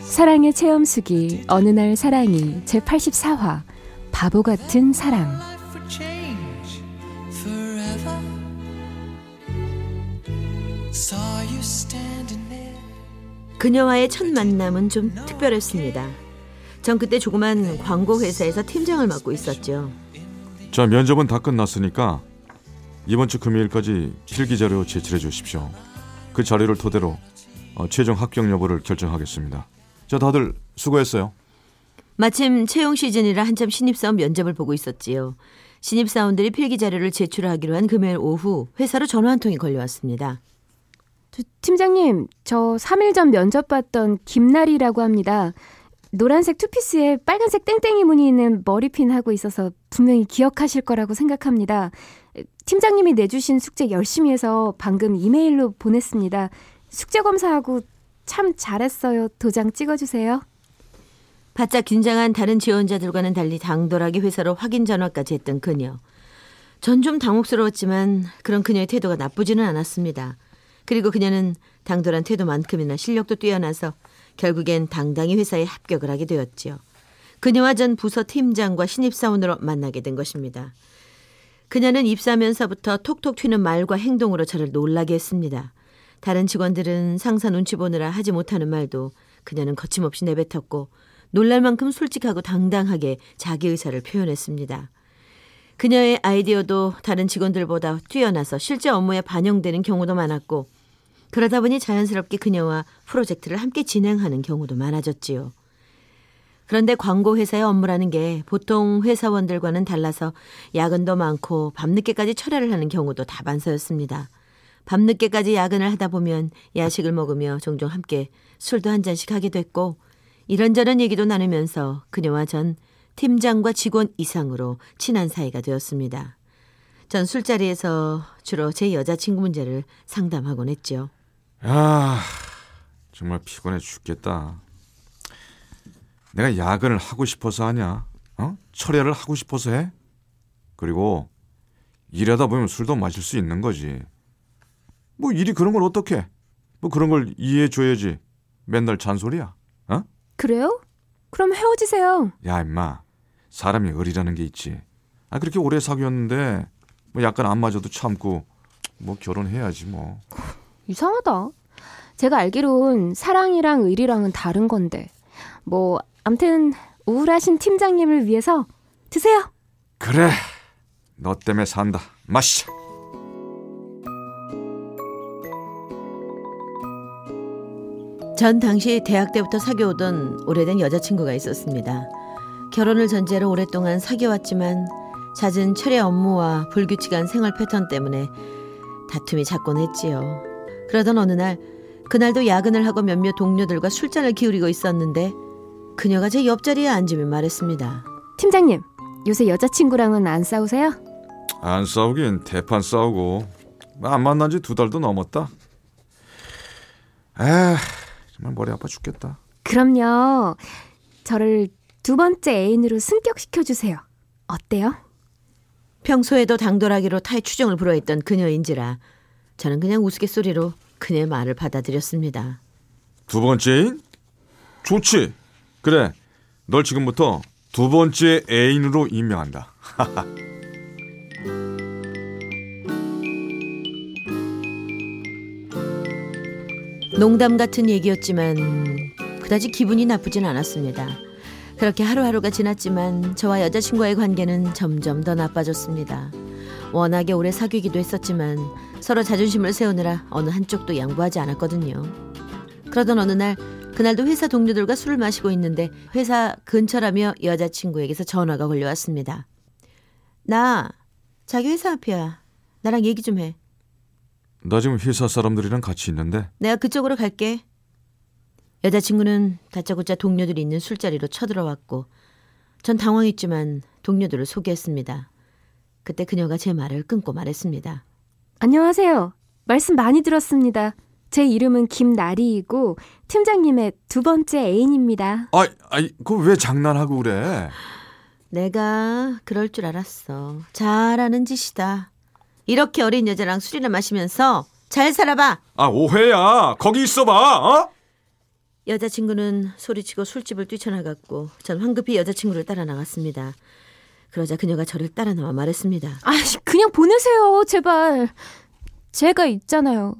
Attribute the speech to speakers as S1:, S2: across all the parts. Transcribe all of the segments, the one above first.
S1: 사랑의 체험수기 어느 날 사랑이 제 84화 바보 같은 사랑
S2: 그녀와의 첫 만남은 좀 특별했습니다. 전 그때 조그만 광고 회사에서 팀장을 맡고 있었죠.
S3: 자 면접은 다 끝났으니까 이번 주 금요일까지 필기 자료 제출해 주십시오. 그 자료를 토대로 어, 최종 합격 여부를 결정하겠습니다. 자 다들 수고했어요.
S2: 마침 채용 시즌이라 한참 신입사원 면접을 보고 있었지요. 신입사원들이 필기 자료를 제출하기로 한 금요일 오후 회사로 전화 한 통이 걸려왔습니다.
S1: 저, 팀장님, 저 3일 전 면접 봤던 김나리라고 합니다. 노란색 투피스에 빨간색 땡땡이 무늬 있는 머리핀 하고 있어서 분명히 기억하실 거라고 생각합니다. 팀장님이 내주신 숙제 열심히 해서 방금 이메일로 보냈습니다. 숙제 검사하고 참 잘했어요. 도장 찍어주세요.
S2: 바짝 긴장한 다른 지원자들과는 달리 당돌하게 회사로 확인 전화까지 했던 그녀. 전 좀 당혹스러웠지만 그런 그녀의 태도가 나쁘지는 않았습니다. 그리고 그녀는 당돌한 태도만큼이나 실력도 뛰어나서 결국엔 당당히 회사에 합격을 하게 되었지요. 그녀와 전 부서 팀장과 신입사원으로 만나게 된 것입니다. 그녀는 입사하면서부터 톡톡 튀는 말과 행동으로 저를 놀라게 했습니다. 다른 직원들은 상사 눈치 보느라 하지 못하는 말도 그녀는 거침없이 내뱉었고 놀랄 만큼 솔직하고 당당하게 자기 의사를 표현했습니다. 그녀의 아이디어도 다른 직원들보다 뛰어나서 실제 업무에 반영되는 경우도 많았고 그러다 보니 자연스럽게 그녀와 프로젝트를 함께 진행하는 경우도 많아졌지요. 그런데 광고 회사의 업무라는 게 보통 회사원들과는 달라서 야근도 많고 밤늦게까지 철야를 하는 경우도 다반사였습니다. 밤늦게까지 야근을 하다 보면 야식을 먹으며 종종 함께 술도 한 잔씩 하게 됐고 이런저런 얘기도 나누면서 그녀와 전 팀장과 직원 이상으로 친한 사이가 되었습니다. 전 술자리에서 주로 제 여자친구 문제를 상담하곤 했죠.
S3: 아 정말 피곤해 죽겠다. 내가 야근을 하고 싶어서 하냐? 어? 철야를 하고 싶어서 해? 그리고 일하다 보면 술도 마실 수 있는 거지. 뭐 일이 그런 걸 어떻게? 뭐 그런 걸 이해해 줘야지. 맨날 잔소리야. 어?
S1: 그래요? 그럼 헤어지세요.
S3: 야 임마. 사람이 의리라는 게 있지. 아 그렇게 오래 사귀었는데 뭐 약간 안 맞아도 참고 뭐 결혼해야지 뭐.
S1: 이상하다. 제가 알기론 사랑이랑 의리랑은 다른 건데. 뭐 암튼 우울하신 팀장님을 위해서 드세요.
S3: 그래. 너 때문에 산다. 마시자.
S2: 전 당시 대학 때부터 사귀어오던 오래된 여자친구가 있었습니다. 결혼을 전제로 오랫동안 사귀어왔지만 잦은 철야 업무와 불규칙한 생활 패턴 때문에 다툼이 잦곤 했지요. 그러던 어느 날 그날도 야근을 하고 몇몇 동료들과 술잔을 기울이고 있었는데 그녀가 제 옆자리에 앉으며 말했습니다.
S1: 팀장님, 요새 여자친구랑은 안 싸우세요?
S3: 안 싸우긴 대판 싸우고 안 만난 지 두 달도 넘었다. 아 정말 머리 아파 죽겠다.
S1: 그럼요. 저를 두 번째 애인으로 승격시켜 주세요. 어때요?
S2: 평소에도 당돌하기로 타의 추정을 불허했던 그녀인지라 저는 그냥 우스갯소리로 그녀의 말을 받아들였습니다.
S3: 두 번째인? 좋지. 그래. 널 지금부터 두 번째 애인으로 임명한다.
S2: 농담 같은 얘기였지만 그다지 기분이 나쁘진 않았습니다. 그렇게 하루하루가 지났지만 저와 여자친구와의 관계는 점점 더 나빠졌습니다. 워낙에 오래 사귀기도 했었지만 서로 자존심을 세우느라 어느 한쪽도 양보하지 않았거든요. 그러던 어느 날 그날도 회사 동료들과 술을 마시고 있는데 회사 근처라며 여자친구에게서 전화가 걸려왔습니다. 나 자기 회사 앞이야. 나랑 얘기 좀 해.
S3: 나 지금 회사 사람들이랑 같이 있는데.
S2: 내가 그쪽으로 갈게. 여자친구는 다짜고짜 동료들이 있는 술자리로 쳐들어왔고 전 당황했지만 동료들을 소개했습니다. 그때 그녀가 제 말을 끊고 말했습니다.
S1: 안녕하세요. 말씀 많이 들었습니다. 제 이름은 김나리이고 팀장님의 두 번째 애인입니다.
S3: 아, 아이, 그거 왜 장난하고 그래?
S2: 내가 그럴 줄 알았어. 잘하는 짓이다. 이렇게 어린 여자랑 술이나 마시면서 잘 살아봐.
S3: 아, 오해야. 거기 있어봐. 어?
S2: 여자친구는 소리치고 술집을 뛰쳐나갔고 전 황급히 여자친구를 따라 나갔습니다. 그러자 그녀가 저를 따라 나와 말했습니다.
S1: 아, 그냥 보내세요, 제발. 제가 있잖아요.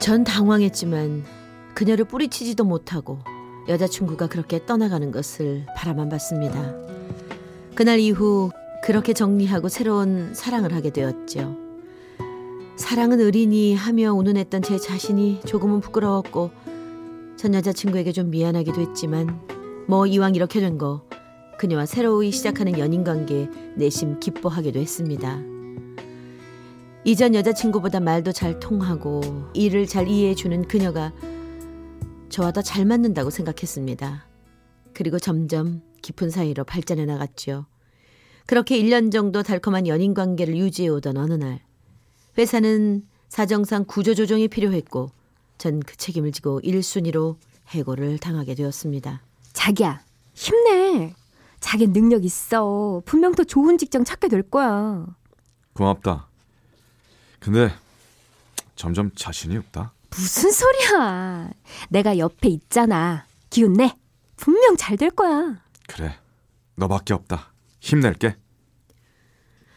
S2: 전 당황했지만 그녀를 뿌리치지도 못하고 여자친구가 그렇게 떠나가는 것을 바라만 봤습니다. 그날 이후 그렇게 정리하고 새로운 사랑을 하게 되었죠. 사랑은 의리니 하며 운운했던 제 자신이 조금은 부끄러웠고 전 여자친구에게 좀 미안하기도 했지만 뭐 이왕 이렇게 된 거 그녀와 새로이 시작하는 연인 관계에 내심 기뻐하기도 했습니다. 이전 여자친구보다 말도 잘 통하고 일을 잘 이해해주는 그녀가 저와 더 잘 맞는다고 생각했습니다. 그리고 점점 깊은 사이로 발전해 나갔죠. 그렇게 1년 정도 달콤한 연인 관계를 유지해 오던 어느 날 회사는 사정상 구조 조정이 필요했고 전 그 책임을 지고 1순위로 해고를 당하게 되었습니다.
S1: 자기야, 힘내. 자기 능력 있어. 분명 더 좋은 직장 찾게 될 거야.
S3: 고맙다. 근데 점점 자신이 없다.
S1: 무슨 소리야. 내가 옆에 있잖아. 기운 내. 분명 잘 될 거야.
S3: 그래. 너밖에 없다. 힘낼게.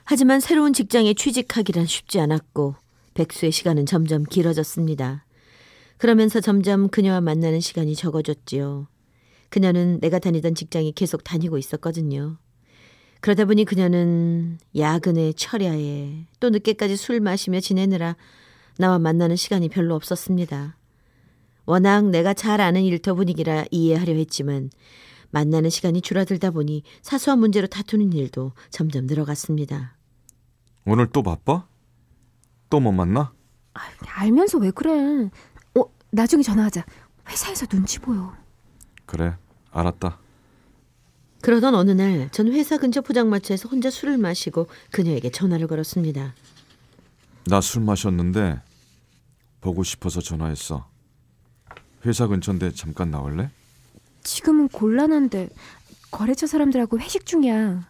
S2: 하지만 새로운 직장에 취직하기란 쉽지 않았고 백수의 시간은 점점 길어졌습니다. 그러면서 점점 그녀와 만나는 시간이 적어졌지요. 그녀는 내가 다니던 직장에 계속 다니고 있었거든요. 그러다 보니 그녀는 야근에 철야에 또 늦게까지 술 마시며 지내느라 나와 만나는 시간이 별로 없었습니다. 워낙 내가 잘 아는 일터 분위기라 이해하려 했지만 만나는 시간이 줄어들다 보니 사소한 문제로 다투는 일도 점점 늘어갔습니다.
S3: 오늘 또 바빠? 또 못 만나?
S1: 알면서 왜 그래? 어, 나중에 전화하자. 회사에서 눈치 보여.
S3: 그래. 알았다.
S2: 그러던 어느 날 전 회사 근처 포장마차에서 혼자 술을 마시고 그녀에게 전화를 걸었습니다.
S3: 나 술 마셨는데 보고 싶어서 전화했어. 회사 근처인데 잠깐 나올래?
S1: 지금은 곤란한데 거래처 사람들하고 회식 중이야.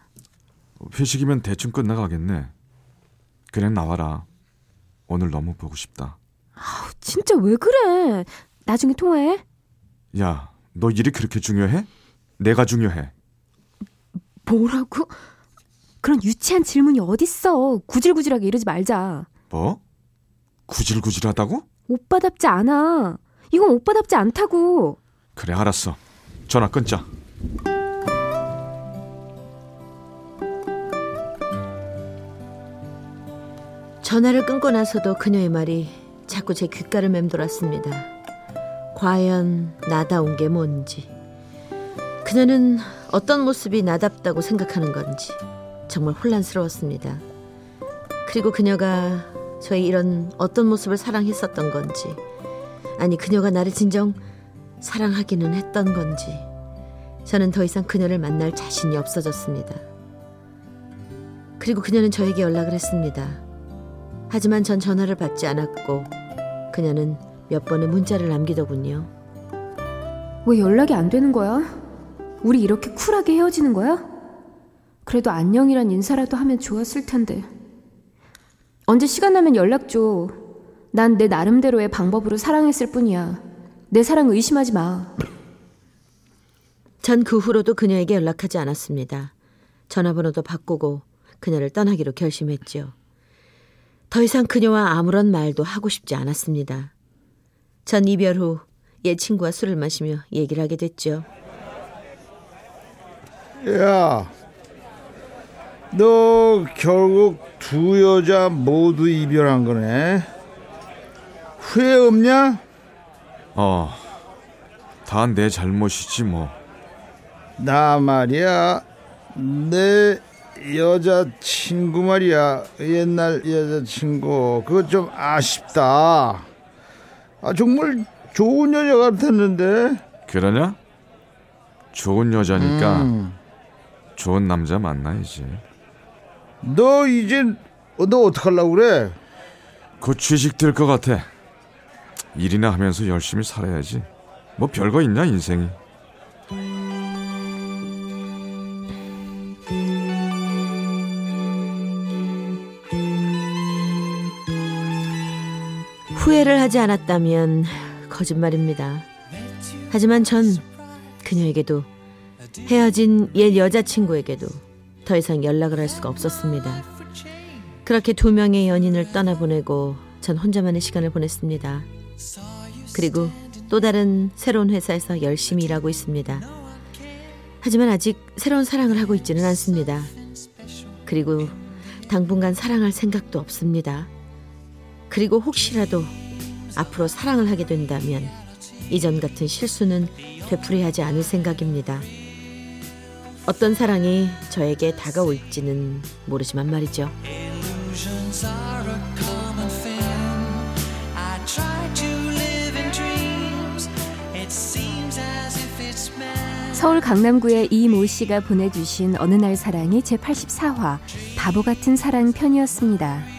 S3: 회식이면 대충 끝나가겠네. 그냥 나와라. 오늘 너무 보고 싶다.
S1: 진짜 왜 그래? 나중에 통화해.
S3: 야, 너 일이 그렇게 중요해? 내가 중요해.
S1: 뭐라고? 그런 유치한 질문이 어딨어. 구질구질하게 이러지 말자.
S3: 뭐? 구질구질하다고?
S1: 오빠답지 않아. 이건 오빠답지 않다고.
S3: 그래, 알았어. 전화 끊자.
S2: 전화를 끊고 나서도 그녀의 말이 자꾸 제 귓가를 맴돌았습니다. 과연 나다운 게 뭔지. 그녀는 어떤 모습이 나답다고 생각하는 건지 정말 혼란스러웠습니다. 그리고 그녀가 저의 이런 어떤 모습을 사랑했었던 건지 아니 그녀가 나를 진정 사랑하기는 했던 건지 저는 더 이상 그녀를 만날 자신이 없어졌습니다. 그리고 그녀는 저에게 연락을 했습니다. 하지만 전 전화를 받지 않았고 그녀는 몇 번의 문자를 남기더군요.
S1: 왜 연락이 안 되는 거야? 우리 이렇게 쿨하게 헤어지는 거야? 그래도 안녕이란 인사라도 하면 좋았을 텐데. 언제 시간 나면 연락 줘. 난 내 나름대로의 방법으로 사랑했을 뿐이야. 내 사랑 의심하지 마.
S2: 전 그 후로도 그녀에게 연락하지 않았습니다. 전화번호도 바꾸고 그녀를 떠나기로 결심했지요. 더 이상 그녀와 아무런 말도 하고 싶지 않았습니다. 전 이별 후 옛 친구와 술을 마시며 얘기를 하게 됐죠.
S4: 야, 너 결국 두 여자 모두 이별한 거네. 후회 없냐?
S3: 어, 다 내 잘못이지 뭐.
S4: 나 말이야. 내 여자 친구 말이야 옛날 여자 친구 그거 좀 아쉽다 아 정말 좋은 여자 같았는데
S3: 그러냐? 좋은 여자니까
S4: 음.
S3: 좋은 남자 만나야지.
S4: 너 이제 너 어떡하려고 그래
S3: 곧 취직 될 것 같아. 일이나 하면서 열심히 살아야지. 뭐 별거 있냐 인생이.
S2: 후회를 하지 않았다면 거짓말입니다. 하지만 전 그녀에게도 헤어진 옛 여자친구에게도 더 이상 연락을 할 수가 없었습니다. 그렇게 두 명의 연인을 떠나보내고 전 혼자만의 시간을 보냈습니다. 그리고 또 다른 새로운 회사에서 열심히 일하고 있습니다. 하지만 아직 새로운 사랑을 하고 있지는 않습니다. 그리고 당분간 사랑할 생각도 없습니다. 그리고 혹시라도 앞으로 사랑을 하게 된다면 이전 같은 실수는 되풀이하지 않을 생각입니다. 어떤 사랑이 저에게 다가올지는 모르지만 말이죠.
S1: 서울 강남구의 이모 씨가 보내주신 어느 날 사랑이 제 84화 바보 같은 사랑 편이었습니다.